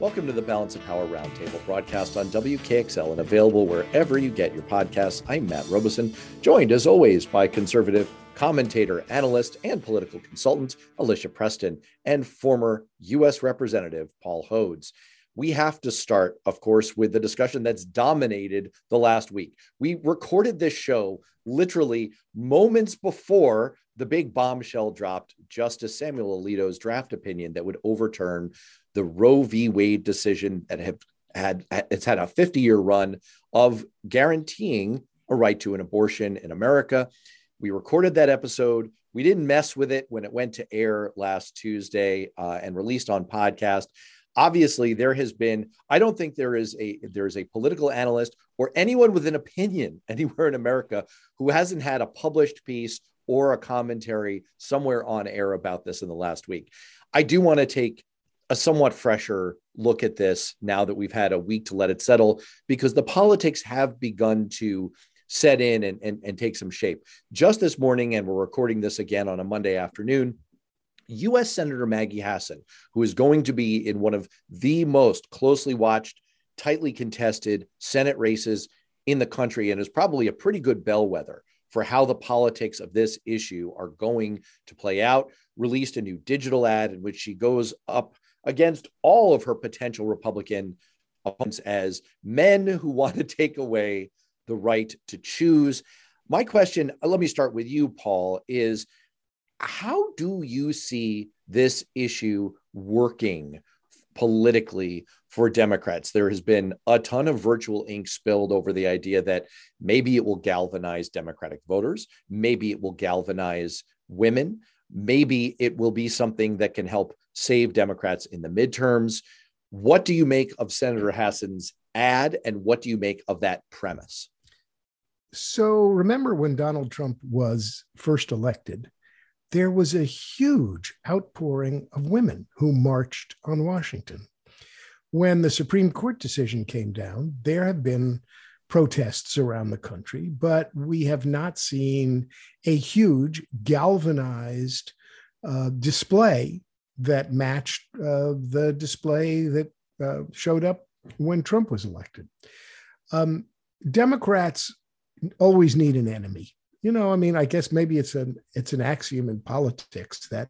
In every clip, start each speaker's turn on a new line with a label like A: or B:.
A: Welcome to the Balance of Power Roundtable broadcast on WKXL and available wherever you get your podcasts. I'm Matt Robison, joined as always by conservative commentator, analyst, and political consultant Alicia Preston and former U.S. Representative Paul Hodes. We have to start, of course, with the discussion that's dominated the last week. We recorded this show literally moments before the big bombshell dropped Justice Samuel Alito's draft opinion that would overturn the Roe v. Wade decision that have had it's had a 50 year run of guaranteeing a right to an abortion in America. We recorded that episode. We didn't mess with it when it went to air last Tuesday uh, and released on podcast. Obviously, there has been. I don't think there is a there is a political analyst or anyone with an opinion anywhere in America who hasn't had a published piece or a commentary somewhere on air about this in the last week. I do want to take a somewhat fresher look at this now that we've had a week to let it settle because the politics have begun to set in and, and, and take some shape. Just this morning, and we're recording this again on a Monday afternoon, US Senator Maggie Hassan, who is going to be in one of the most closely watched, tightly contested Senate races in the country, and is probably a pretty good bellwether for how the politics of this issue are going to play out, released a new digital ad in which she goes up against all of her potential Republican opponents as men who want to take away the right to choose. My question, uh, let me start with you, Paul, is how do you see this issue working politically for Democrats? There has been a ton of virtual ink spilled over the idea that maybe it will galvanize Democratic voters, maybe it will galvanize women, maybe it will be something that can help save Democrats in the midterms. What do you make of Senator Hassan's ad, and what do you make of that premise?
B: So, remember when Donald Trump was first elected, there was a huge outpouring of women who marched on Washington. When the Supreme Court decision came down, there have been protests around the country, but we have not seen a huge galvanized uh, display that matched uh, the display that uh, showed up when Trump was elected. Um, Democrats always need an enemy. You know, I mean, I guess maybe it's an it's an axiom in politics that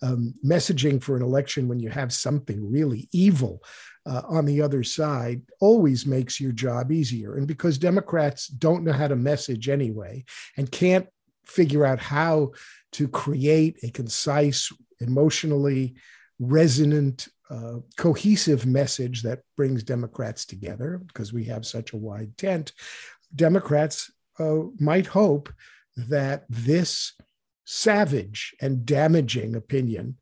B: um, messaging for an election when you have something really evil uh, on the other side always makes your job easier. And because Democrats don't know how to message anyway and can't figure out how to create a concise, emotionally resonant, uh, cohesive message that brings Democrats together because we have such a wide tent, Democrats uh, might hope that this savage and damaging opinion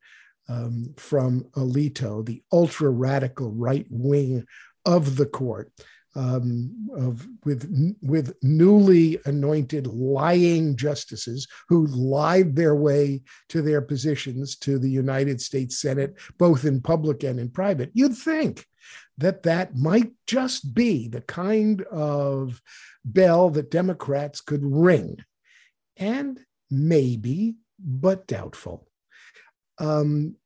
B: um, from Alito, the ultra radical right wing of the court, um, of with with newly anointed lying justices who lied their way to their positions to the United States Senate, both in public and in private. You'd think that that might just be the kind of bell that Democrats could ring, and maybe, but doubtful. Um,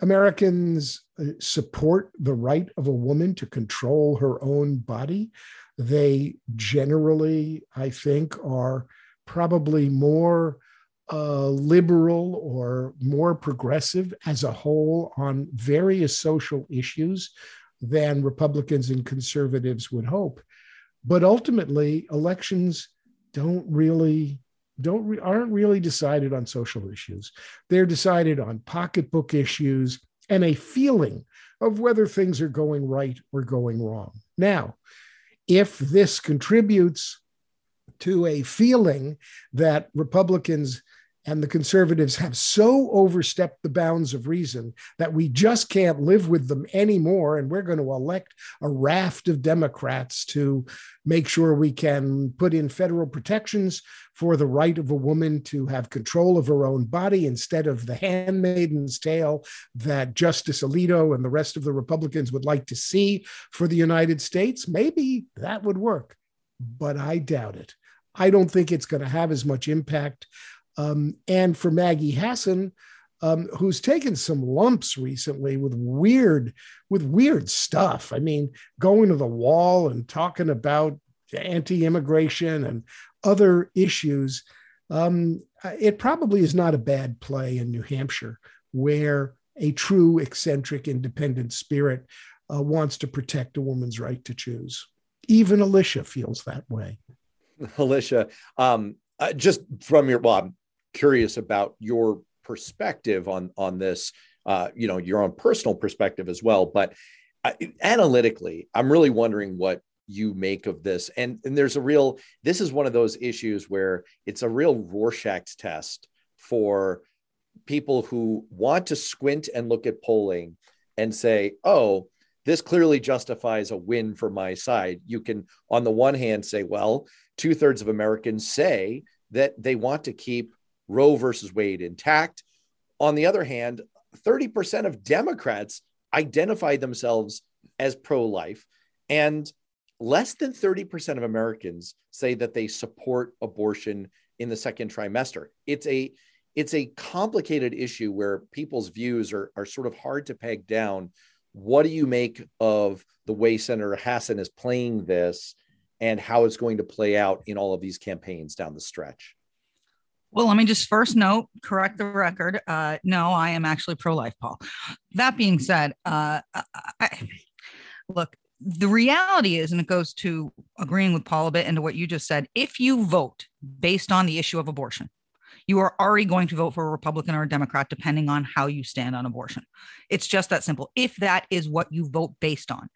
B: Americans uh, support the right of a woman to control her own body. They generally, I think, are probably more uh, liberal or more progressive as a whole on various social issues than Republicans and conservatives would hope. But ultimately, elections don't really don't re- aren't really decided on social issues. They're decided on pocketbook issues and a feeling of whether things are going right or going wrong. Now, if this contributes to a feeling that Republicans and the conservatives have so overstepped the bounds of reason that we just can't live with them anymore. And we're going to elect a raft of Democrats to make sure we can put in federal protections for the right of a woman to have control of her own body instead of the handmaiden's tale that Justice Alito and the rest of the Republicans would like to see for the United States. Maybe that would work, but I doubt it. I don't think it's going to have as much impact um, and for Maggie Hassan, um, who's taken some lumps recently with weird with weird stuff. I mean, going to the wall and talking about anti-immigration and other issues. Um, it probably is not a bad play in New Hampshire, where a true eccentric, independent spirit uh, wants to protect a woman's right to choose. Even Alicia feels that way.
A: Alicia, um, uh, just from your, well, curious about your perspective on on this. Uh, you know, your own personal perspective as well, but uh, analytically, I'm really wondering what you make of this. And and there's a real. This is one of those issues where it's a real Rorschach test for people who want to squint and look at polling and say, oh, this clearly justifies a win for my side. You can, on the one hand, say, well, two thirds of Americans say that they want to keep Roe versus Wade intact. On the other hand, 30% of Democrats identify themselves as pro life, and less than 30% of Americans say that they support abortion in the second trimester. It's a it's a complicated issue where people's views are, are sort of hard to peg down. What do you make of the way Senator Hassan is playing this and how it's going to play out in all of these campaigns down the stretch?
C: Well, let me just first note, correct the record. Uh, no, I am actually pro life, Paul. That being said, uh, I, look, the reality is, and it goes to agreeing with Paul a bit into what you just said, if you vote based on the issue of abortion, you are already going to vote for a Republican or a Democrat, depending on how you stand on abortion. It's just that simple. If that is what you vote based on,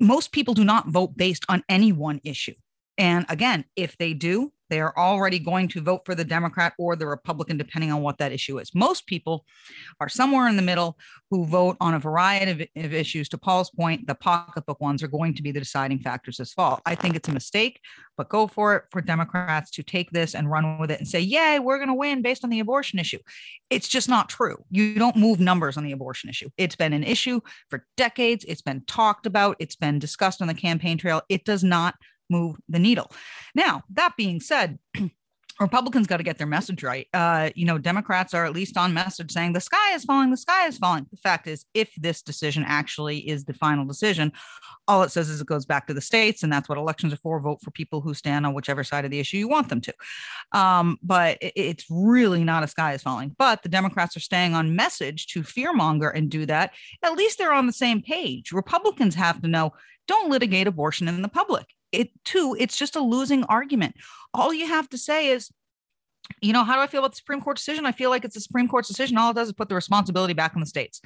C: most people do not vote based on any one issue. And again, if they do, they are already going to vote for the Democrat or the Republican, depending on what that issue is. Most people are somewhere in the middle who vote on a variety of, of, issues. To Paul's point, the pocketbook ones are going to be the deciding factors this fall. I think it's a mistake, but go for it for Democrats to take this and run with it and say, yay, we're going to win based on the abortion issue. It's just not true. You don't move numbers on the abortion issue. It's been an issue for decades. It's been talked about. It's been discussed on the campaign trail. It does not move the needle. Now, that being said, Republicans got to get their message right. Uh, you know, Democrats are at least on message saying the sky is falling, the sky is falling. The fact is, if this decision actually is the final decision, all it says is it goes back to the states, and that's what elections are for. Vote for people who stand on whichever side of the issue you want them to. Um, but it, it's really not a sky is falling. But the Democrats are staying on message to fearmonger and do that. At least they're on the same page. Republicans have to know don't litigate abortion in the public it too it's just a losing argument. All you have to say is you know how do i feel about the supreme court decision? I feel like it's a supreme court's decision. All it does is put the responsibility back in the states.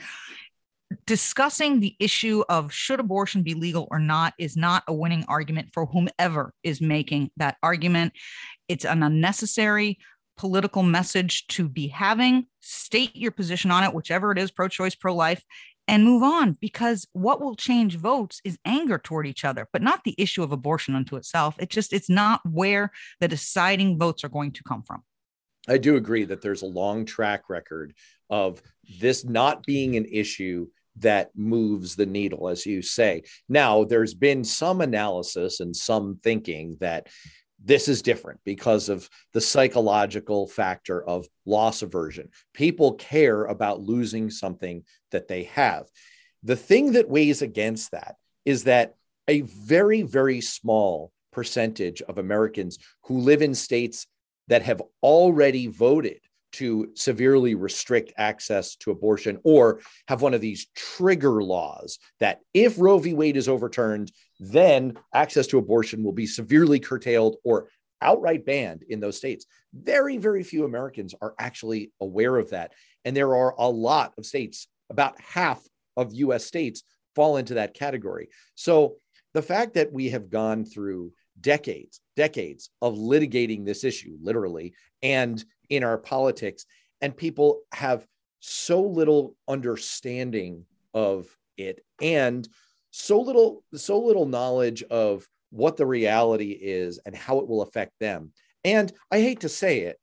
C: Discussing the issue of should abortion be legal or not is not a winning argument for whomever is making that argument. It's an unnecessary political message to be having. State your position on it whichever it is pro-choice pro-life and move on because what will change votes is anger toward each other but not the issue of abortion unto itself. It just it's not where the deciding votes are going to come from.
A: I do agree that there's a long track record of this not being an issue that moves the needle as you say. Now there's been some analysis and some thinking that this is different because of the psychological factor of loss aversion. People care about losing something that they have. The thing that weighs against that is that a very, very small percentage of Americans who live in states that have already voted to severely restrict access to abortion or have one of these trigger laws that if Roe v. Wade is overturned, then access to abortion will be severely curtailed or outright banned in those states. Very, very few Americans are actually aware of that. And there are a lot of states, about half of US states fall into that category. So the fact that we have gone through decades, decades of litigating this issue, literally, and in our politics, and people have so little understanding of it and so little so little knowledge of what the reality is and how it will affect them and i hate to say it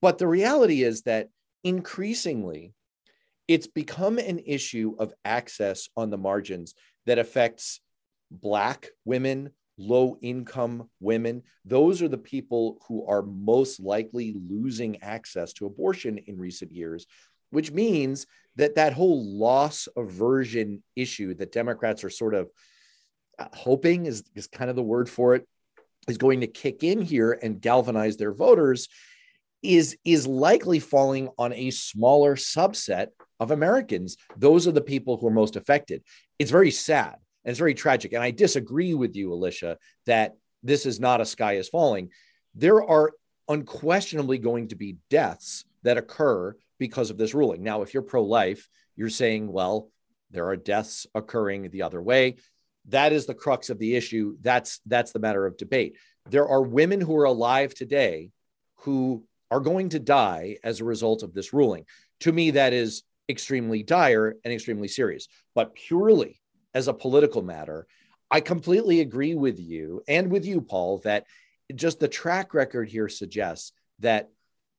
A: but the reality is that increasingly it's become an issue of access on the margins that affects black women low income women. Those are the people who are most likely losing access to abortion in recent years, which means that that whole loss aversion issue that Democrats are sort of uh, hoping is, is kind of the word for it is going to kick in here and galvanize their voters is is likely falling on a smaller subset of Americans. Those are the people who are most affected. It's very sad and it's very tragic. And I disagree with you, Alicia, that this is not a sky is falling. There are unquestionably going to be deaths that occur because of this ruling. Now, if you're pro life, you're saying, well, there are deaths occurring the other way. That is the crux of the issue. That's that's the matter of debate. There are women who are alive today who are going to die as a result of this ruling. To me, that is extremely dire and extremely serious. But purely as a political matter, I completely agree with you and with you, Paul, that just the track record here suggests that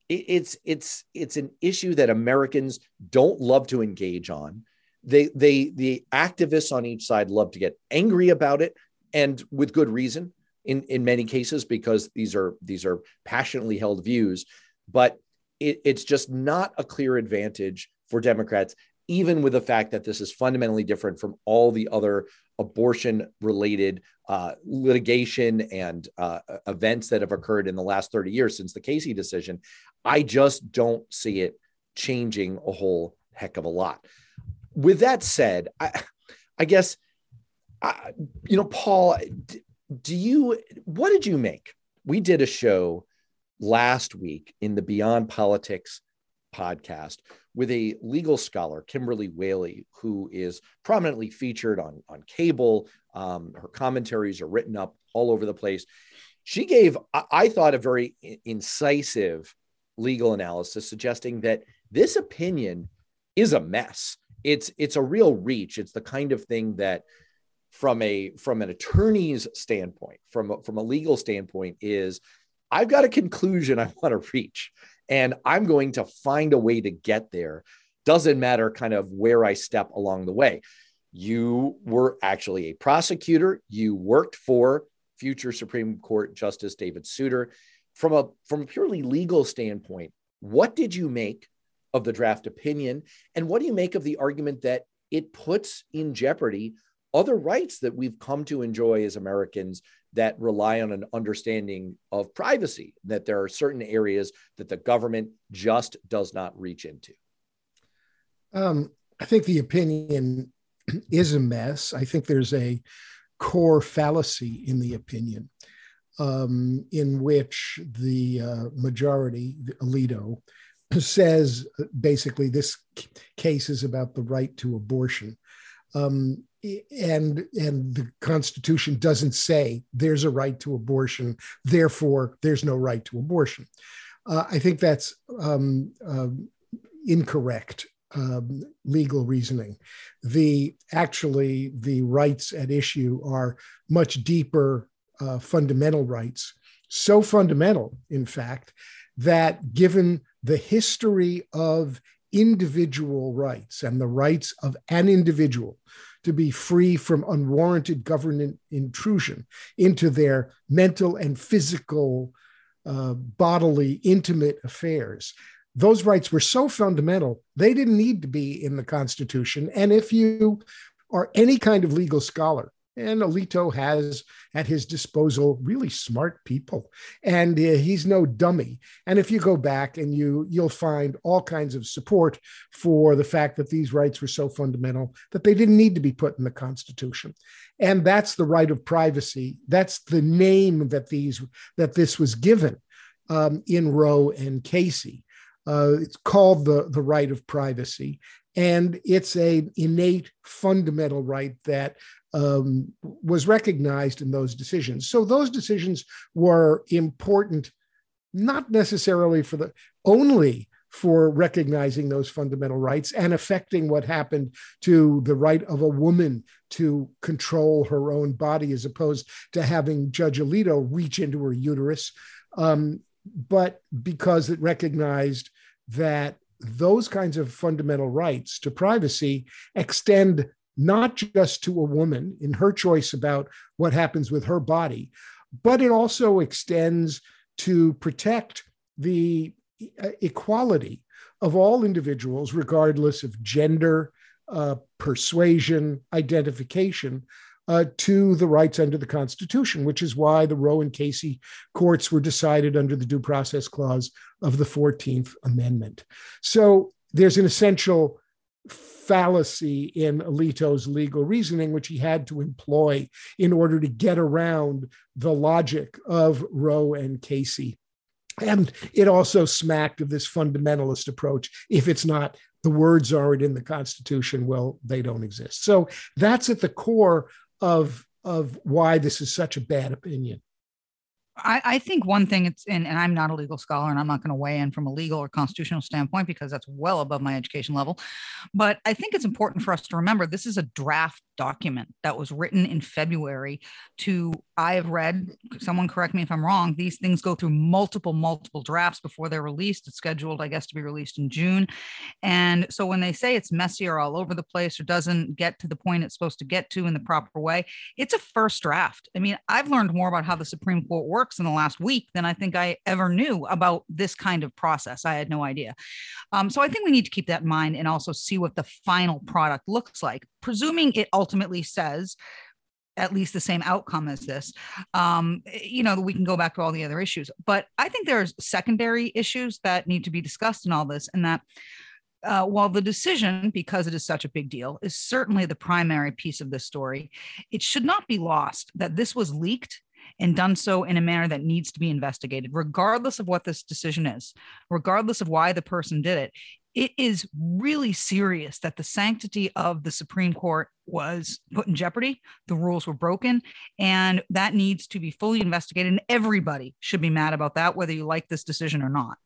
A: it's it's it's an issue that Americans don't love to engage on. They they the activists on each side love to get angry about it, and with good reason in in many cases because these are these are passionately held views. But it, it's just not a clear advantage for Democrats even with the fact that this is fundamentally different from all the other abortion related uh, litigation and uh, events that have occurred in the last 30 years since the Casey decision, I just don't see it changing a whole heck of a lot. With that said, I, I guess, I, you know, Paul, do you, what did you make? We did a show last week in the Beyond Politics podcast with a legal scholar, Kimberly Wehle, who is prominently featured on, on cable. Um, her commentaries are written up all over the place. She gave, I thought, a very incisive legal analysis suggesting that this opinion is a mess. It's it's a real reach. It's the kind of thing that from a from an attorney's standpoint, from a, from a legal standpoint, is I've got a conclusion I want to reach and I'm going to find a way to get there. Doesn't matter kind of where I step along the way. You were actually a prosecutor, you worked for future Supreme Court Justice David Souter. From a from a purely legal standpoint, what did you make of the draft opinion and what do you make of the argument that it puts in jeopardy other rights that we've come to enjoy as Americans that rely on an understanding of privacy, that there are certain areas that the government just does not reach into?
B: Um, I think the opinion is a mess. I think there's a core fallacy in the opinion um, in which the uh, majority, Alito, says basically this case is about the right to abortion. Um, and and the constitution doesn't say there's a right to abortion therefore there's no right to abortion. Uh, i think that's um, uh, incorrect um, legal reasoning. The actually the rights at issue are much deeper uh, fundamental rights. So fundamental in fact that given the history of individual rights and the rights of an individual to be free from unwarranted government intrusion into their mental and physical, uh, bodily, intimate affairs. Those rights were so fundamental, they didn't need to be in the Constitution. And if you are any kind of legal scholar, and Alito has at his disposal really smart people, and uh, he's no dummy. And if you go back and you you'll find all kinds of support for the fact that these rights were so fundamental that they didn't need to be put in the Constitution. And that's the right of privacy. That's the name that these that this was given um, in Roe and Casey. Uh, it's called the the right of privacy, and it's a innate fundamental right that um, was recognized in those decisions. So those decisions were important, not necessarily for the only for recognizing those fundamental rights and affecting what happened to the right of a woman to control her own body as opposed to having Judge Alito reach into her uterus, um, but because it recognized that those kinds of fundamental rights to privacy extend not just to a woman in her choice about what happens with her body, but it also extends to protect the uh, equality of all individuals, regardless of gender, uh, persuasion, identification, uh, to the rights under the Constitution, which is why the Roe and Casey courts were decided under the Due Process Clause of the 14th Amendment. So there's an essential fallacy in Alito's legal reasoning, which he had to employ in order to get around the logic of Roe and Casey. And it also smacked of this fundamentalist approach. If it's not, the words aren't in the Constitution, well, they don't exist. So that's at the core of, of why this is such a bad opinion.
C: I, I, think one thing it's and, and I'm not a legal scholar and I'm not going to weigh in from a legal or constitutional standpoint because that's well above my education level. But I think it's important for us to remember this is a draft document that was written in February to I have read someone correct me if I'm wrong these things go through multiple multiple drafts before they're released it's scheduled I guess to be released in June and so when they say it's messy or all over the place or doesn't get to the point it's supposed to get to in the proper way it's a first draft I mean I've learned more about how the Supreme Court works in the last week than I think I ever knew about this kind of process. I had no idea. Um, so I think we need to keep that in mind and also see what the final product looks like presuming it ultimately says at least the same outcome as this. Um, you know we can go back to all the other issues but i think there's secondary issues that need to be discussed in all this and that uh, while the decision, because it is such a big deal, is certainly the primary piece of this story, it should not be lost that this was leaked and done so in a manner that needs to be investigated, regardless of what this decision is, regardless of why the person did it it is really serious that the sanctity of the Supreme Court was put in jeopardy. The rules were broken, and that needs to be fully investigated. And everybody should be mad about that, whether you like this decision or not.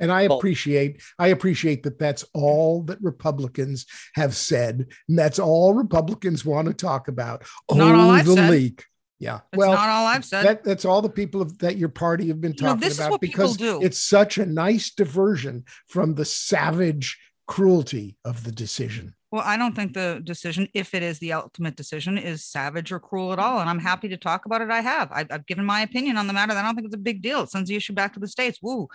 B: And I appreciate I appreciate that that's all that Republicans have said, and that's all Republicans want to talk about.
C: Not oh, the said.
B: leak. Yeah.
C: That's well, not all I've said.
B: That, that's all the people of, that your party have been talking you know, about because it's such a nice diversion from the savage cruelty of the decision.
C: Well, I don't think the decision, if it is the ultimate decision, is savage or cruel at all. And I'm happy to talk about it. I have. I've, I've given my opinion on the matter. I don't think it's a big deal. It sends the issue back to the states. Woo.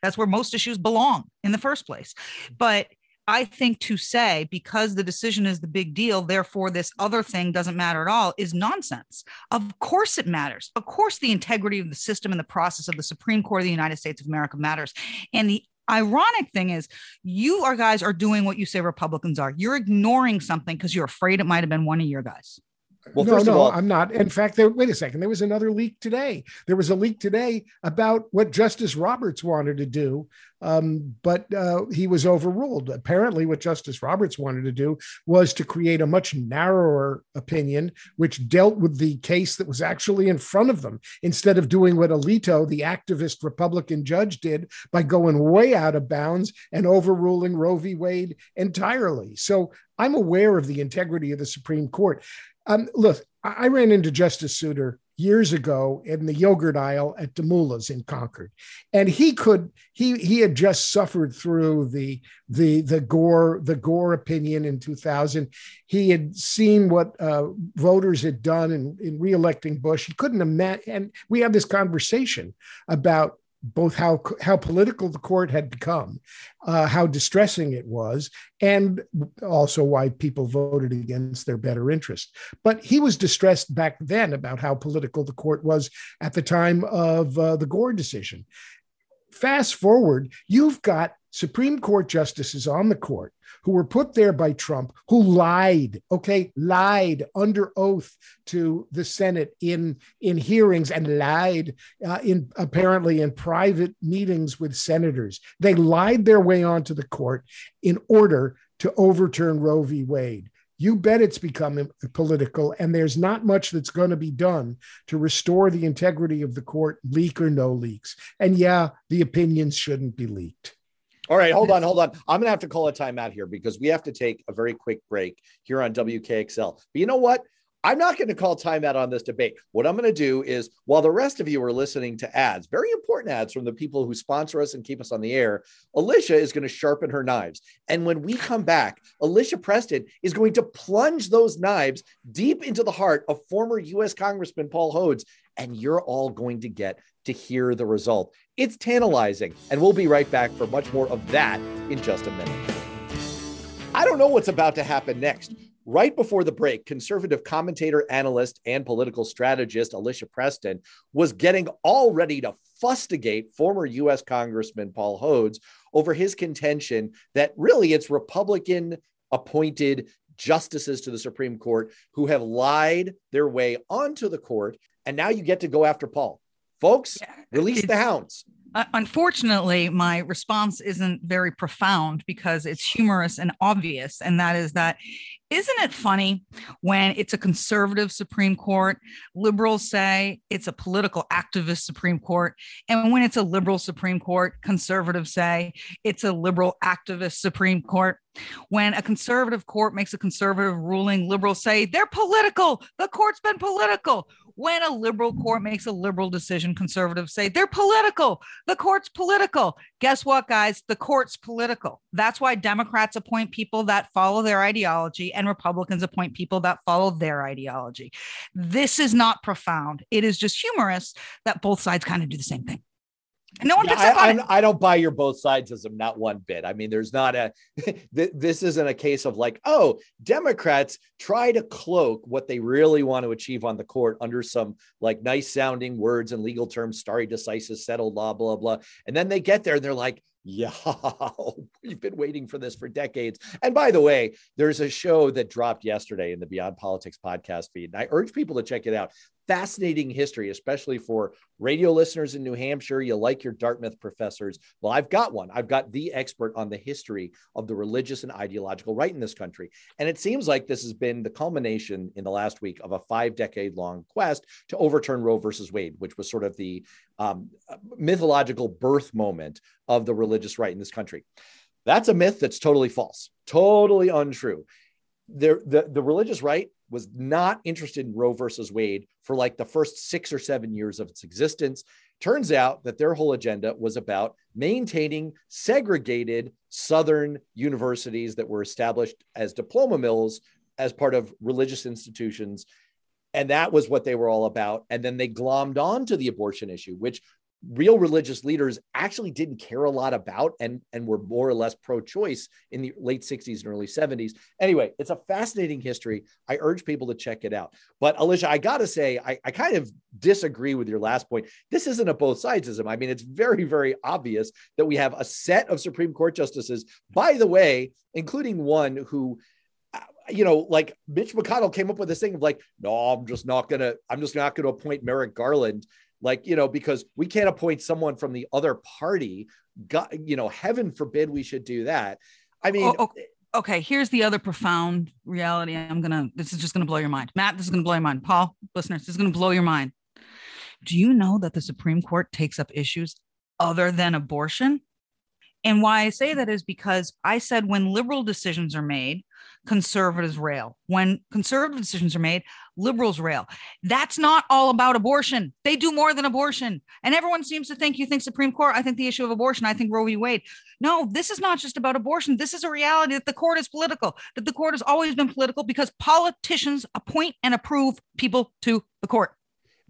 C: That's where most issues belong in the first place. But I think to say because the decision is the big deal, therefore this other thing doesn't matter at all is nonsense. Of course it matters. Of course the integrity of the system and the process of the Supreme Court of the United States of America matters. And the ironic thing is you are guys are doing what you say Republicans are. You're ignoring something because you're afraid it might have been one of your guys.
B: Well, no, no, all, I'm not. In fact, there, wait a second. There was another leak today. There was a leak today about what Justice Roberts wanted to do, um, but uh, he was overruled. Apparently, what Justice Roberts wanted to do was to create a much narrower opinion, which dealt with the case that was actually in front of them, instead of doing what Alito, the activist Republican judge, did by going way out of bounds and overruling Roe v. Wade entirely. So I'm aware of the integrity of the Supreme Court. Um, look, I ran into Justice Souter years ago in the yogurt aisle at DeMoulas in Concord, and he could he he had just suffered through the the the Gore the Gore opinion in 2000. He had seen what uh, voters had done in, in reelecting Bush. He couldn't imagine, and we had this conversation about both how how political the court had become, uh, how distressing it was, and also why people voted against their better interest. But he was distressed back then about how political the court was at the time of uh, the Gore decision. Fast forward, you've got Supreme Court justices on the court who were put there by Trump, who lied, okay, lied under oath to the Senate in, in hearings and lied uh, in apparently in private meetings with senators. They lied their way onto the court in order to overturn Roe v. Wade you bet it's become political, and there's not much that's going to be done to restore the integrity of the court, leak or no leaks. And yeah, the opinions shouldn't be leaked.
A: All right, hold on, hold on. I'm going to have to call a timeout here because we have to take a very quick break here on WKXL. But you know what? I'm not going to call timeout on this debate. What I'm going to do is, while the rest of you are listening to ads, very important ads from the people who sponsor us and keep us on the air, Alicia is going to sharpen her knives. And when we come back, Alicia Preston is going to plunge those knives deep into the heart of former U.S. Congressman Paul Hodes. And you're all going to get to hear the result. It's tantalizing. And we'll be right back for much more of that in just a minute. I don't know what's about to happen next. Right before the break, conservative commentator, analyst, and political strategist Alicia Preston was getting all ready to fustigate former U.S. Congressman Paul Hodes over his contention that really it's Republican appointed justices to the Supreme Court who have lied their way onto the court. And now you get to go after Paul. Folks, release the hounds.
C: Uh, unfortunately, my response isn't very profound because it's humorous and obvious. And that is that, isn't it funny when it's a conservative Supreme Court, liberals say it's a political activist Supreme Court. And when it's a liberal Supreme Court, conservatives say it's a liberal activist Supreme Court. When a conservative court makes a conservative ruling, liberals say they're political. The court's been political. When a liberal court makes a liberal decision, conservatives say they're political. The court's political. Guess what, guys? The court's political. That's why Democrats appoint people that follow their ideology and Republicans appoint people that follow their ideology. This is not profound. It is just humorous that both sides kind of do the same thing. No one
A: picks
C: I,
A: up on I, it. I don't buy your both sidesism, not one bit. I mean, there's not a, this isn't a case of like, oh, Democrats try to cloak what they really want to achieve on the court under some like nice sounding words and legal terms, stare decisis, settled law, blah, blah. And then they get there and they're like, yeah, we've been waiting for this for decades. And by the way, there's a show that dropped yesterday in the Beyond Politics podcast feed. And I urge people to check it out fascinating history, especially for radio listeners in New Hampshire. You like your Dartmouth professors. Well, I've got one. I've got the expert on the history of the religious and ideological right in this country. And it seems like this has been the culmination in the last week of a five decade long quest to overturn Roe versus Wade, which was sort of the um, mythological birth moment of the religious right in this country. That's a myth that's totally false, totally untrue. There, the, the religious right was not interested in Roe versus Wade for like the first six or seven years of its existence. Turns out that their whole agenda was about maintaining segregated Southern universities that were established as diploma mills as part of religious institutions. And that was what they were all about. And then they glommed on to the abortion issue, which real religious leaders actually didn't care a lot about and, and were more or less pro choice in the late 60s and early 70s. Anyway, it's a fascinating history. I urge people to check it out. But Alicia, I got to say, I, I kind of disagree with your last point. This isn't a both sidesism. I mean, it's very, very obvious that we have a set of Supreme Court justices, by the way, including one who uh, you know, like Mitch McConnell came up with this thing of like, no, I'm just not gonna, I'm just not gonna appoint Merrick Garland like you know because we can't appoint someone from the other party. God you know heaven forbid we should do that. I mean
C: oh, okay. okay here's the other profound reality i'm gonna this is just gonna blow your mind. Matt this is gonna blow your mind. Paul listeners this is gonna blow your mind. Do you know that the supreme court takes up issues other than abortion? And why I say that is because I said when liberal decisions are made, conservatives rail. When conservative decisions are made, liberals rail. That's not all about abortion. They do more than abortion. And everyone seems to think you think Supreme Court, I think the issue of abortion, I think Roe v. Wade. No, this is not just about abortion. This is a reality that the court is political, that the court has always been political because politicians appoint and approve people to the court.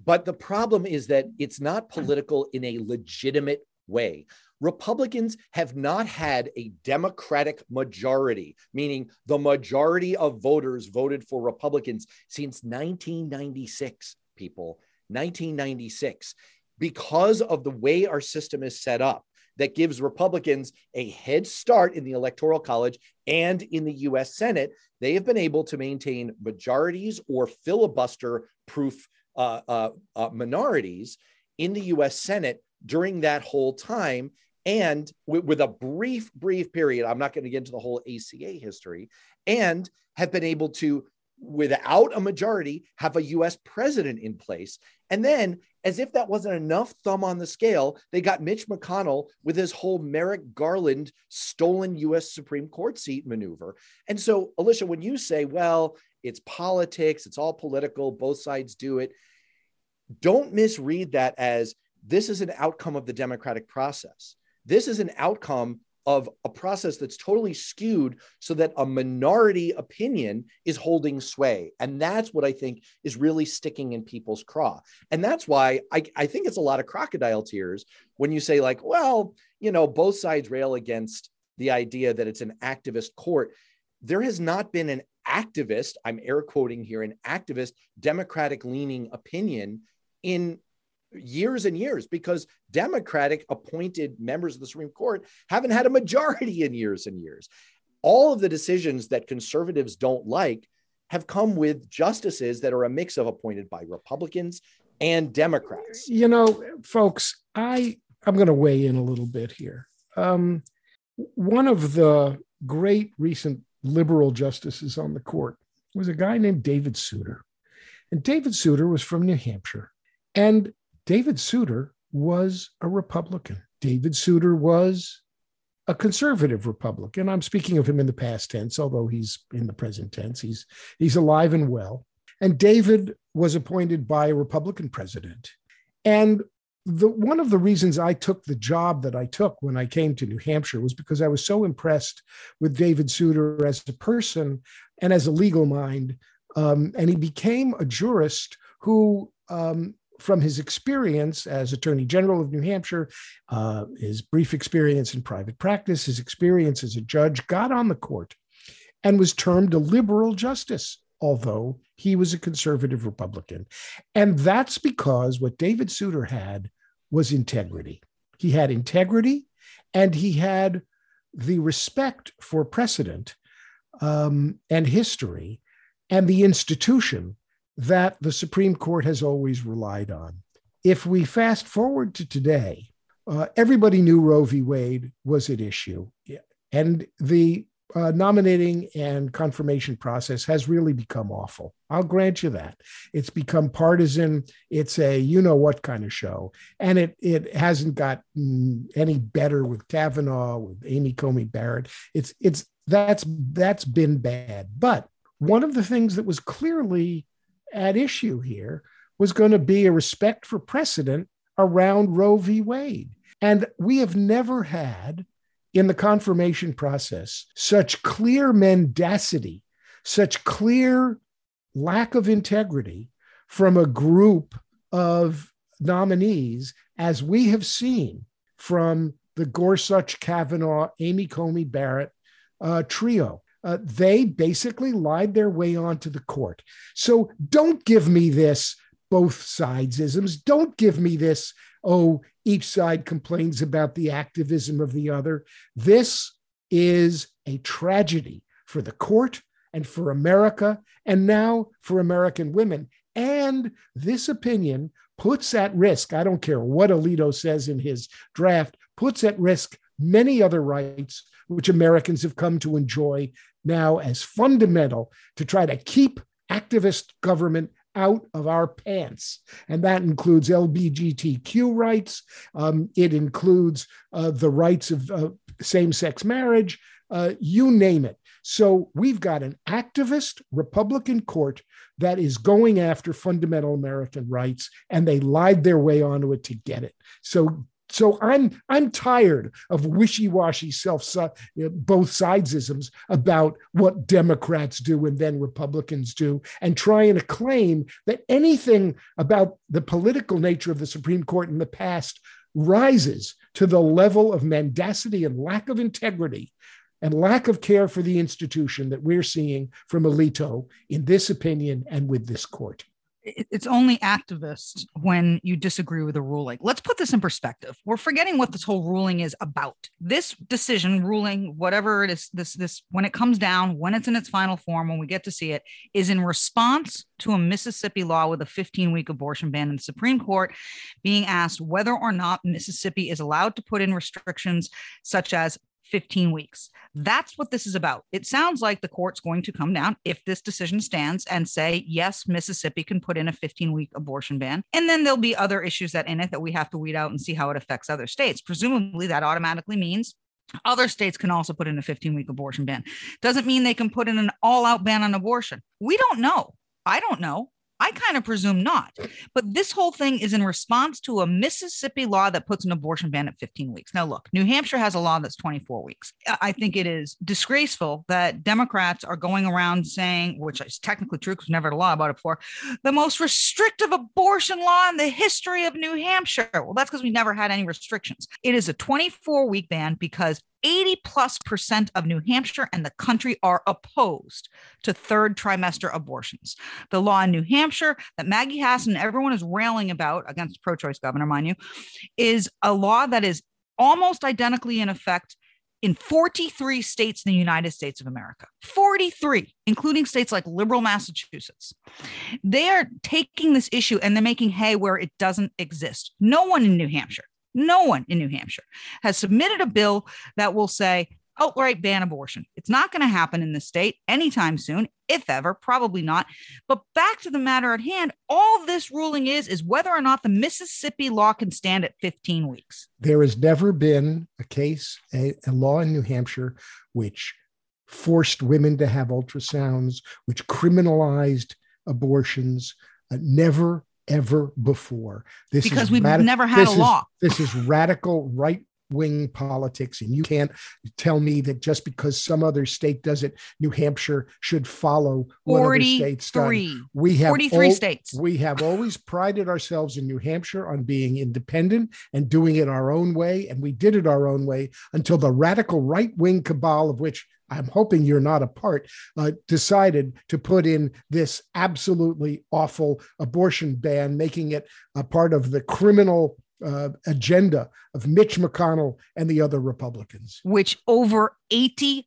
A: But the problem is that it's not political in a legitimate way. Republicans have not had a Democratic majority, meaning the majority of voters voted for Republicans since 1996, people. 1996. Because of the way our system is set up, that gives Republicans a head start in the Electoral College and in the US Senate, they have been able to maintain majorities or filibuster proof uh, uh, uh, minorities in the US Senate during that whole time and with, with, a brief, brief period, I'm not going to get into the whole ACA history, and have been able to, without a majority, have a US president in place. And then, as if that wasn't enough thumb on the scale, they got Mitch McConnell with his whole Merrick Garland stolen US Supreme Court seat maneuver. And so, Alicia, when you say, well, it's politics, it's all political, both sides do it. Don't misread that as this is an outcome of the democratic process. This is an outcome of a process that's totally skewed so that a minority opinion is holding sway. And that's what I think is really sticking in people's craw. And that's why I, I think it's a lot of crocodile tears when you say, like, well, you know, both sides rail against the idea that it's an activist court. There has not been an activist, I'm air quoting here, an activist Democratic leaning opinion in years and years because Democratic appointed members of the Supreme Court haven't had a majority in years and years. All of the decisions that conservatives don't like have come with justices that are a mix of appointed by Republicans and Democrats.
B: You know, folks, I I'm going to weigh in a little bit here. Um, one of the great recent liberal justices on the court was a guy named David Souter. And David Souter was from New Hampshire. And David Souter was a Republican. David Souter was a conservative Republican. I'm speaking of him in the past tense, although he's in the present tense. He's he's alive and well. And David was appointed by a Republican president. And the one of the reasons I took the job that I took when I came to New Hampshire was because I was so impressed with David Souter as a person and as a legal mind. Um, and he became a jurist who um, from his experience as Attorney General of New Hampshire, uh, his brief experience in private practice, his experience as a judge, got on the court and was termed a liberal justice, although he was a conservative Republican. And that's because what David Souter had was integrity. He had integrity and he had the respect for precedent um, and history and the institution that the Supreme Court has always relied on. If we fast forward to today, uh, everybody knew Roe v. Wade was at issue. And the uh, nominating and confirmation process has really become awful. I'll grant you that. It's become partisan. It's a you know what kind of show. And it, it hasn't got any better with Kavanaugh, with Amy Coney Barrett. It's, it's, that's, that's been bad. But one of the things that was clearly at issue here was going to be a respect for precedent around Roe v. Wade. And we have never had in the confirmation process such clear mendacity, such clear lack of integrity from a group of nominees as we have seen from the Gorsuch, Kavanaugh, Amy Coney Barrett uh, trio uh, they basically lied their way onto the court. So don't give me this both sides isms. Don't give me this, oh, each side complains about the activism of the other. This is a tragedy for the court and for America, and now for American women. And this opinion puts at risk, I don't care what Alito says in his draft, puts at risk many other rights which Americans have come to enjoy now as fundamental to try to keep activist government out of our pants. And that includes LGBTQ rights, um, it includes uh, the rights of uh, same sex marriage, uh, you name it. So we've got an activist Republican court that is going after fundamental American rights, and they lied their way onto it to get it. So so I'm I'm tired of wishy-washy self know, both sidesisms about what Democrats do and then Republicans do, and trying to claim that anything about the political nature of the Supreme Court in the past rises to the level of mendacity and lack of integrity and lack of care for the institution that we're seeing from Alito in this opinion and with this court
C: it's only activists when you disagree with a ruling. Let's put this in perspective. We're forgetting what this whole ruling is about. This decision, ruling, whatever it is, this this when it comes down, when it's in its final form, when we get to see it, is in response to a Mississippi law with a 15-week abortion ban in the Supreme Court being asked whether or not Mississippi is allowed to put in restrictions such as 15 weeks. That's what this is about. It sounds like the court's going to come down if this decision stands and say, yes, Mississippi can put in a 15 week abortion ban. And then there'll be other issues that in it that we have to weed out and see how it affects other states. Presumably, that automatically means Other states can also put in a 15 week abortion ban. Doesn't mean they can put in an all out ban on abortion. We don't know. I don't know. I kind of presume not. But this whole thing is in response to a Mississippi law that puts an abortion ban at 15 weeks. Now, look, New Hampshire has a law that's 24 weeks. I think it is disgraceful that Democrats are going around saying, which is technically true because we've never had a law about it before, the most restrictive abortion law in the history of New Hampshire. Well, that's because we never had any restrictions. It is a 24 week ban because 80 plus percent of New Hampshire and the country are opposed to third trimester abortions. The law in New Hampshire that Maggie Hassan and everyone is railing about against pro choice governor, mind you, is a law that is almost identically in effect in 43 states in the United States of America. 43, including states like liberal Massachusetts. They are taking this issue and they're making hay where it doesn't exist. No one in New Hampshire no one in New Hampshire has submitted a bill that will say outright ban abortion. It's not going to happen in the state anytime soon, if ever, probably not. But back to the matter at hand, all this ruling is is whether or not the Mississippi law can stand at 15 weeks.
B: There has never been a case, a, a law in New Hampshire which forced women to have ultrasounds, which criminalized abortions. Uh, never ever before.
C: This because we've radi- never had a law.
B: This is radical right wing politics. And you can't tell me that just because some other state does it, New Hampshire should follow what other states done.
C: We have 43 al- states.
B: We have always prided ourselves in New Hampshire on being independent and doing it our own way. And we did it our own way until the radical right wing cabal, of which I'm hoping you're not a part, uh, decided to put in this absolutely awful abortion ban, making it a part of the criminal uh, agenda of Mitch McConnell and the other Republicans.
C: Which over 80%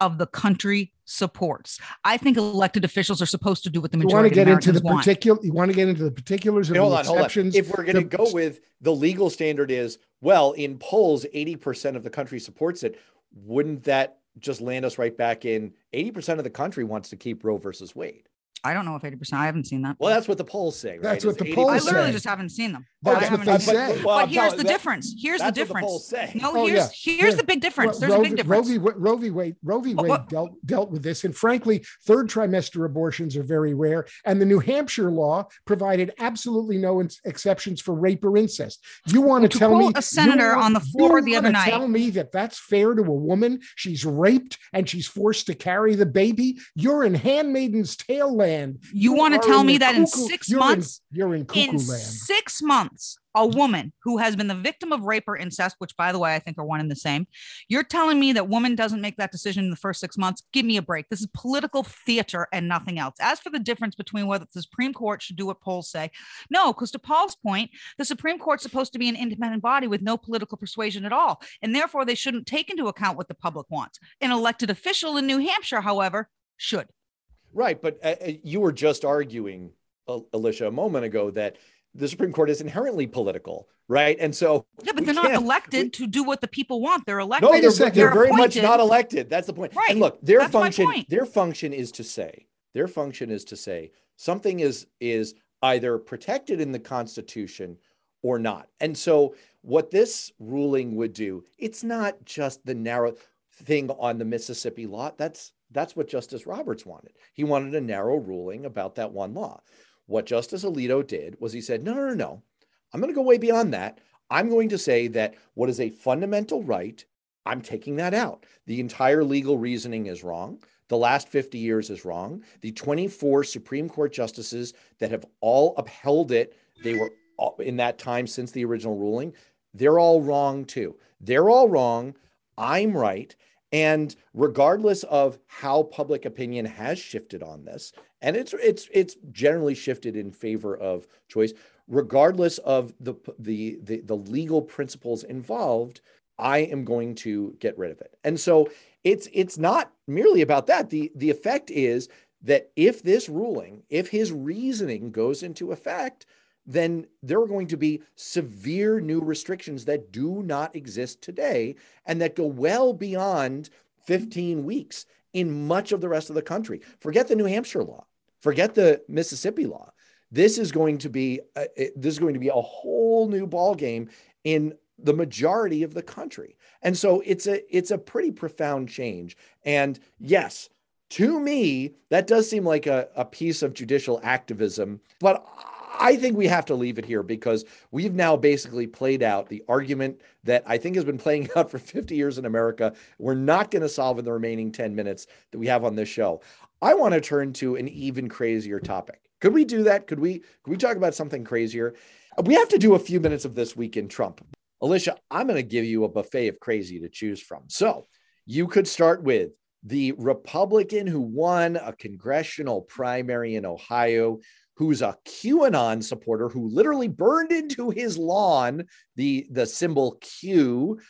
C: of the country supports. I think elected officials are supposed to do what the majority
B: you want to get into the particular you want to get into the particulars of hey, hold the on, exceptions.
A: Hold on. If we're going to go with the legal standard is well in polls 80% of the country supports it, wouldn't that just land us right back in 80% of the country wants to keep Roe versus Wade.
C: I don't know if 80%. I haven't seen that.
A: Well, that's what the polls say. Right?
B: That's what the polls
C: say. I literally just haven't seen them.
B: That's what they say.
C: Well, but here's the that, difference. Here's the difference. The polls say. No, oh, here's yeah. here's yeah. the big difference. There's Roe, a big difference.
B: Roe v. Roe v. Wade, Roe v. Wade dealt, dealt with this. And frankly, third trimester abortions are very rare. And the New Hampshire law provided absolutely no exceptions for rape or incest. You want to, to tell me
C: a senator on the floor the other night
B: tell me that that's fair to a woman? She's raped and she's forced to carry the baby. You're in Handmaiden's Tale land.
C: You, you want to tell me that cuckoo, in six
B: you're
C: months?
B: In, you're in cuckoo
C: in
B: land.
C: Six months a woman who has been the victim of rape or incest, which by the way, I think are one and the same. You're telling me that woman doesn't make that decision in the first six months? Give me a break. This is political theater and nothing else. As for the difference between whether the Supreme Court should do what polls say, no, because to Paul's point, the Supreme Court's supposed to be an independent body with no political persuasion at all. And therefore, they shouldn't take into account what the public wants. An elected official in New Hampshire, however, should.
A: Right. But uh, uh you were just arguing, Alicia, a moment ago that the Supreme Court is inherently political, right? And so
C: yeah, but they're not elected we, to do what the people want. They're elected.
A: No, they're, they're, they're very much not elected. That's the point. Right. And look, their That's function, their function is to say, their function is to say something is is either protected in the Constitution or not. And so what this ruling would do, it's not just the narrow thing on the Mississippi law. That's that's what Justice Roberts wanted. He wanted a narrow ruling about that one law. What Justice Alito did was he said, no, no, no, no. I'm going to go way beyond that. I'm going to say that what is a fundamental right, I'm taking that out. The entire legal reasoning is wrong. The last 50 years is wrong. The 24 Supreme Court justices that have all upheld it, they were in that time since the original ruling, they're all wrong too. They're all wrong. I'm right. And regardless of how public opinion has shifted on this, and it's it's it's generally shifted in favor of choice, regardless of the the the, the legal principles involved, I am going to get rid of it. And so it's it's not merely about that. The the effect is that if this ruling, if his reasoning goes into effect, then there are going to be severe new restrictions that do not exist today and that go well beyond 15 weeks in much of the rest of the country. Forget the New Hampshire law, forget the Mississippi law. This is going to be a, this is going to be a whole new ball game in the majority of the country. And so it's a it's a pretty profound change. And yes, to me, that does seem like a, a piece of judicial activism, but I think we have to leave it here because we've now basically played out the argument that I think has been playing out for 50 years in America. We're not going to solve in the remaining 10 minutes that we have on this show. I want to turn to an even crazier topic. Could we do that? Could we could we talk about something crazier? We have to do a few minutes of this week in Trump. Alicia, I'm going to give you a buffet of crazy to choose from. So, you could start with the Republican who won a congressional primary in Ohio, who's a QAnon supporter who literally burned into his lawn the, the symbol Q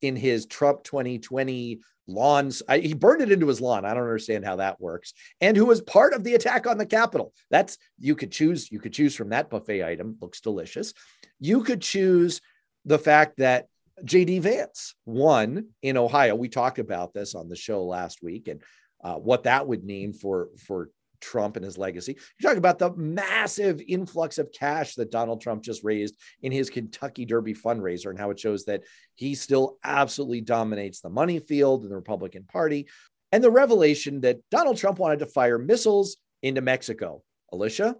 A: in his Trump 2020 lawns. I, he burned it into his lawn. I don't understand how that works. And who was part of the attack on the Capitol. That's you could choose. You could choose from that buffet item. Looks delicious. You could choose the fact that JD Vance won in Ohio. We talked about this on the show last week and uh, what that would mean for for Trump and his legacy. You talk about the massive influx of cash that Donald Trump just raised in his Kentucky Derby fundraiser and how it shows that he still absolutely dominates the money field in the Republican Party. And the revelation that Donald Trump wanted to fire missiles into Mexico. Alicia,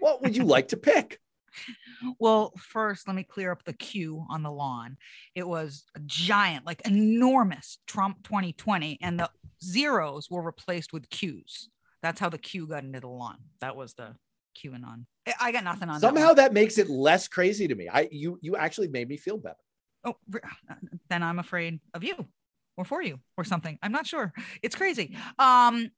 A: what would you like to pick?
C: Well, first, let me clear up the Q on the lawn. It was a giant, like enormous Trump 2020, and the zeros were replaced with Qs. That's how the Q got into the lawn. That was the QAnon. I got nothing on
A: Somehow that, that makes it less crazy to me. I you you actually made me feel better.
C: Oh, then I'm afraid of you or for you or something. I'm not sure. It's crazy. Um,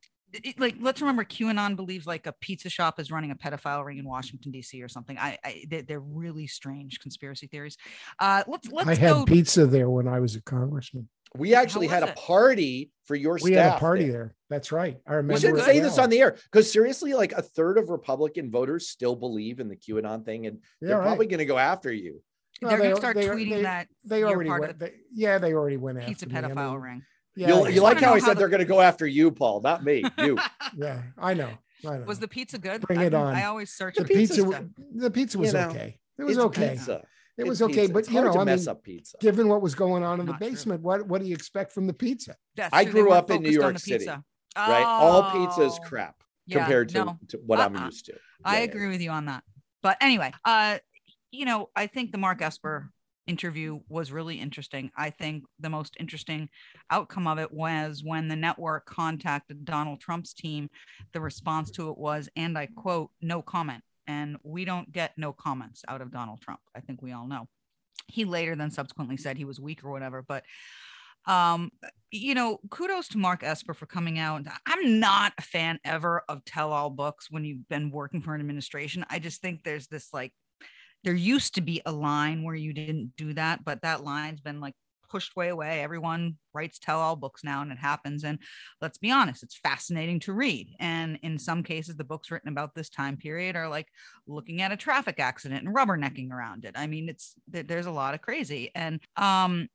C: it, like let's remember QAnon believes like a pizza shop is running a pedophile ring in Washington D.C. or something. I, I they're, they're, really strange conspiracy theories. Uh, let's let's.
B: I had go... pizza there when I was a congressman.
A: We actually had a it? party for your
B: we
A: staff.
B: had a party there. there. That's right. I remember.
A: We should say well. this on the air because seriously, like a third of Republican voters still believe in the QAnon thing, and yeah, they're right. probably going to go after you.
C: They're well, going to start they, tweeting
B: they,
C: that
B: they already went. They, yeah, they already went
C: pizza
B: after
C: pedophile I mean, ring.
A: Yeah, you like how I said the... they're going to go after you, Paul, not me. You.
B: yeah, I know. I know.
C: Was the pizza good?
B: Bring it
C: I,
B: on.
C: I always search
B: the pizza. Stuff. The pizza was you know, okay. It was okay. Pizza. It it's was okay, pizza. but it's you know, I mean, given what was going on in not the basement, true. what what do you expect from the pizza?
A: That's I grew up in New York City, oh. right? All pizza is oh. crap yeah, compared to, no. to what uh-uh. I'm used to. Yeah,
C: I agree yeah. with you on that. But anyway, uh, you know, I think the Mark Esper interview was really interesting. I think the most interesting outcome of it was when the network contacted Donald Trump's team. The response to it was, and I quote, no comment. And we don't get no comments out of Donald Trump. I think we all know. He later then subsequently said he was weak or whatever, but um you know kudos to mark esper for coming out i'm not a fan ever of tell all books when you've been working for an administration i just think there's this like there used to be a line where you didn't do that, but that line's been like pushed way away. Everyone writes tell all books now, and it happens. And let's be honest, it's fascinating to read. And in some cases, the books written about this time period are like looking at a traffic accident and rubbernecking around it. I mean, it's there's a lot of crazy. And um,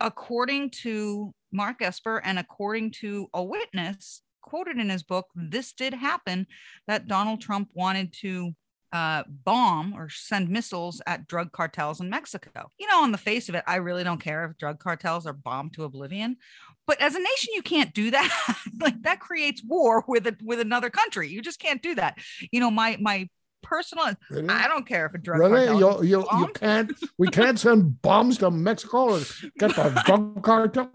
C: according to Mark Esper and according to a witness quoted in his book, this did happen that Donald Trump wanted to uh, bomb or send missiles at drug cartels in Mexico. You know, on the face of it, I really don't care if drug cartels are bombed to oblivion. But as a nation, you can't do that. like that creates war with a, with another country. You just can't do that. You know, my my personal. Really? I don't care if a drug really?
B: cartel. You, you, you can't. We can't send bombs to Mexico or get the drug cartel.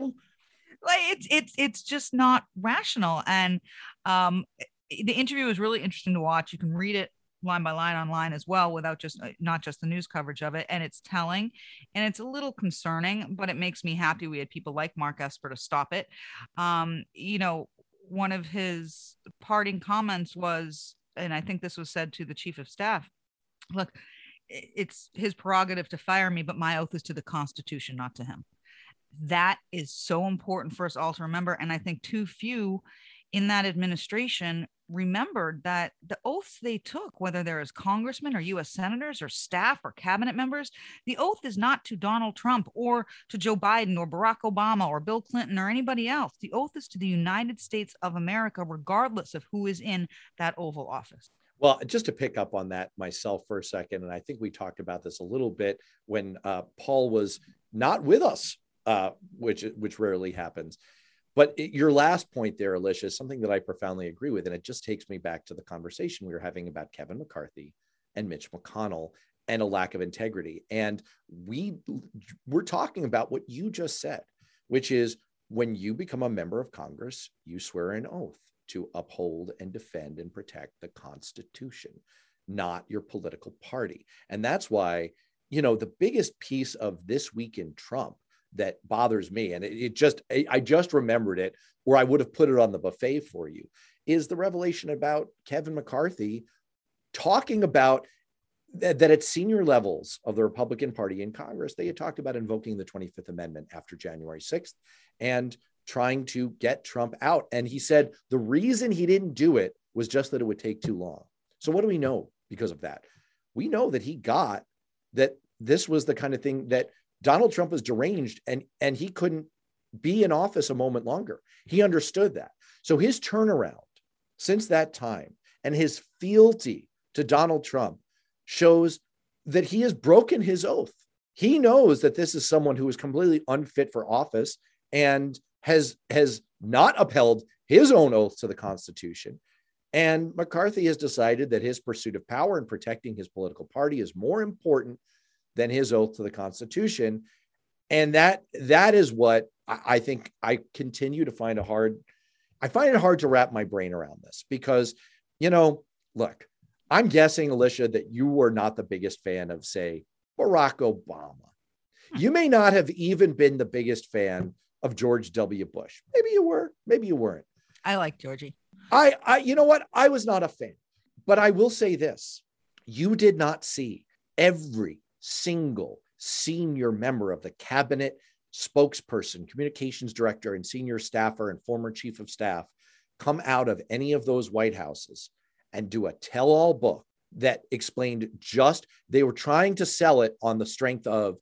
C: Like it's it's it's just not rational. And um, the interview was really interesting to watch. You can read it line by line online as well without just uh, not just the news coverage of it and it's telling and it's a little concerning but it makes me happy we had people like mark esper to stop it. Um, you know one of his parting comments was and i think this was said to the chief of staff look it's his prerogative to fire me but my oath is to the constitution not to him. That is so important for us all to remember and i think too few in that administration remembered that the oaths they took, whether they're as congressmen or US senators or staff or cabinet members, the oath is not to Donald Trump or to Joe Biden or Barack Obama or Bill Clinton or anybody else. The oath is to the United States of America, regardless of who is in that Oval Office.
A: Well, just to pick up on that myself for a second, and I think we talked about this a little bit when uh, Paul was not with us, uh, which which rarely happens. But it, your last point there, Alicia, is something that I profoundly agree with, and it just takes me back to the conversation we were having about Kevin McCarthy and Mitch McConnell and a lack of integrity. And we we're talking about what you just said, which is when you become a member of Congress, you swear an oath to uphold and defend and protect the Constitution, not your political party. And that's why, you know, the biggest piece of this week in Trump that bothers me, and it, it just, I just remembered it, or I would have put it on the buffet for you, is the revelation about Kevin McCarthy talking about that, that at senior levels of the Republican Party in Congress, they had talked about invoking the 25th Amendment after January 6th. And trying to get Trump out. And he said the reason he didn't do it was just that it would take too long. So, what do we know because of that? We know that he got that this was the kind of thing that Donald Trump was deranged and, and he couldn't be in office a moment longer. He understood that. So, his turnaround since that time and his fealty to Donald Trump shows that he has broken his oath. He knows that this is someone who is completely unfit for office and has has not upheld his own oath to the Constitution. And McCarthy has decided that his pursuit of power and protecting his political party is more important than his oath to the Constitution. And that that is what I think I continue to find a hard, I find it hard to wrap my brain around this because, you know, look, I'm guessing, Alicia, that you were not the biggest fan of, say, Barack Obama. You may not have even been the biggest fan of George W. Bush. Maybe you were, maybe you weren't.
C: I like Georgie.
A: I, I, you know what? I was not a fan, but I will say this: you did not see every single senior member of the cabinet, spokesperson, communications director, and senior staffer and former chief of staff come out of any of those White Houses and do a tell-all book that explained just they were trying to sell it on the strength of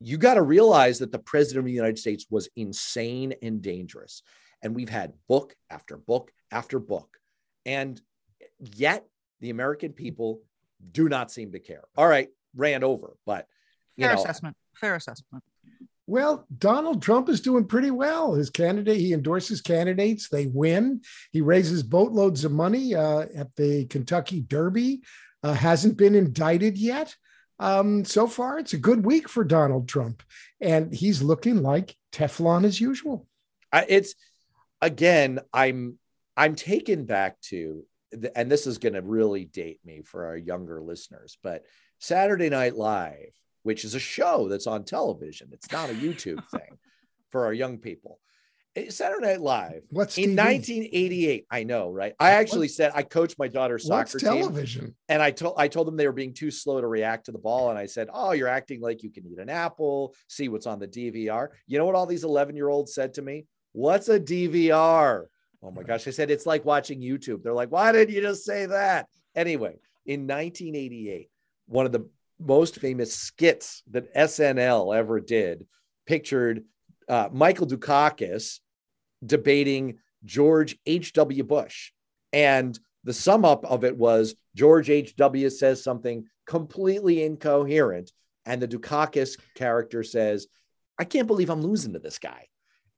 A: you got to realize that the president of the United States was insane and dangerous. And we've had book after book after book. And yet the American people do not seem to care. All right, ran over, but
C: you fair know, assessment. Fair assessment.
B: Well, Donald Trump is doing pretty well. His candidate, he endorses candidates, they win. He raises boatloads of money uh, at the Kentucky Derby. Uh, hasn't been indicted yet. Um, so far, it's a good week for Donald Trump, and he's looking like Teflon as usual.
A: it's again, I'm I'm taken back to, and this is going to really date me for our younger listeners, but Saturday Night Live, which is a show that's on television, it's not a YouTube thing for our young people. Saturday Night Live.
B: What's
A: in TV? 1988? I know, right? I actually what? said I coached my daughter's soccer
B: What's television?
A: Team, and I told I told them they were being too slow to react to the ball, and I said, "Oh, you're acting like you can eat an apple, see what's on the DVR." You know what all these 11 year olds said to me? What's a DVR? Oh my gosh! I said it's like watching YouTube. They're like, "Why did you just say that?" Anyway, in 1988, one of the most famous skits that SNL ever did pictured uh, Michael Dukakis debating George H.W. Bush. And the sum up of it was George H.W. says something completely incoherent. And the Dukakis character says, I can't believe I'm losing to this guy.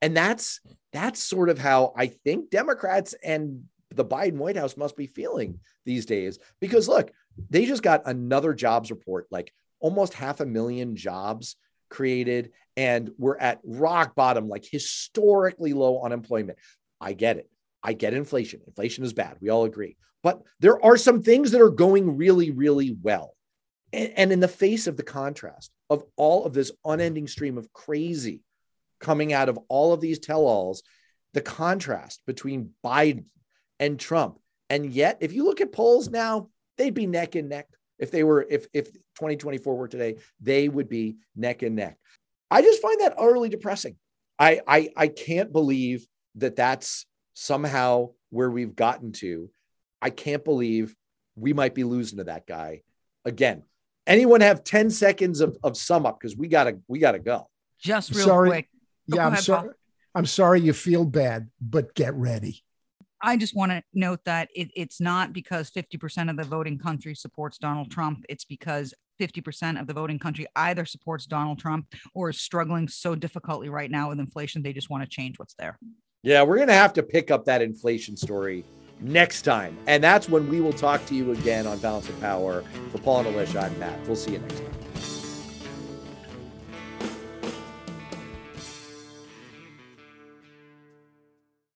A: And that's that's sort of how I think Democrats and the Biden White House must be feeling these days. Because look, they just got another jobs report, like almost half a million jobs created and we're at rock bottom, like historically low unemployment. I get it. I get inflation. Inflation is bad. We all agree. But there are some things that are going really, really well. And, and in the face of the contrast of all of this unending stream of crazy coming out of all of these tell alls, the contrast between Biden and Trump. And yet, if you look at polls now, they'd be neck and neck. If they were, if if 2024 were today, they would be neck and neck. I just find that utterly depressing. I, I, I can't believe that that's somehow where we've gotten to. I can't believe we might be losing to that guy again. Anyone have 10 seconds of, of sum up because we gotta we gotta go.
C: Just real
B: sorry.
C: quick.
B: yeah, I'm sorry. I'm sorry you feel bad, but get ready.
C: I just want to note that it, it's not because 50% of the voting country supports Donald Trump. It's because 50% of the voting country either supports Donald Trump or is struggling so difficultly right now with inflation, they just want to change what's there.
A: Yeah, we're going to have to pick up that inflation story next time. And that's when we will talk to you again on Balance of Power. For Paul and Alicia, I'm Matt. We'll see you next time.